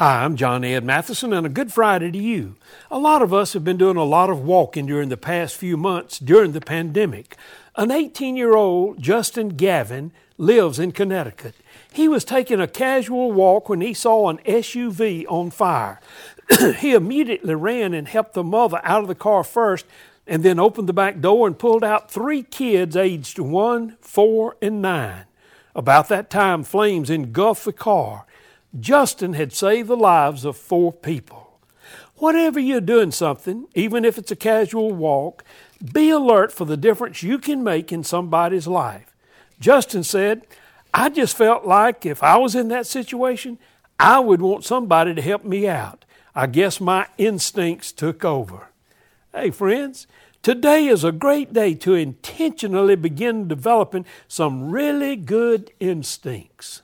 Hi, I'm John Ed Mathison, and a good Friday to you. A lot of us have been doing a lot of walking during the past few months during the pandemic. An 18 year old, Justin Gavin, lives in Connecticut. He was taking a casual walk when he saw an SUV on fire. he immediately ran and helped the mother out of the car first, and then opened the back door and pulled out three kids aged one, four, and nine. About that time, flames engulfed the car. Justin had saved the lives of four people. Whatever you're doing something, even if it's a casual walk, be alert for the difference you can make in somebody's life. Justin said, I just felt like if I was in that situation, I would want somebody to help me out. I guess my instincts took over. Hey, friends, today is a great day to intentionally begin developing some really good instincts.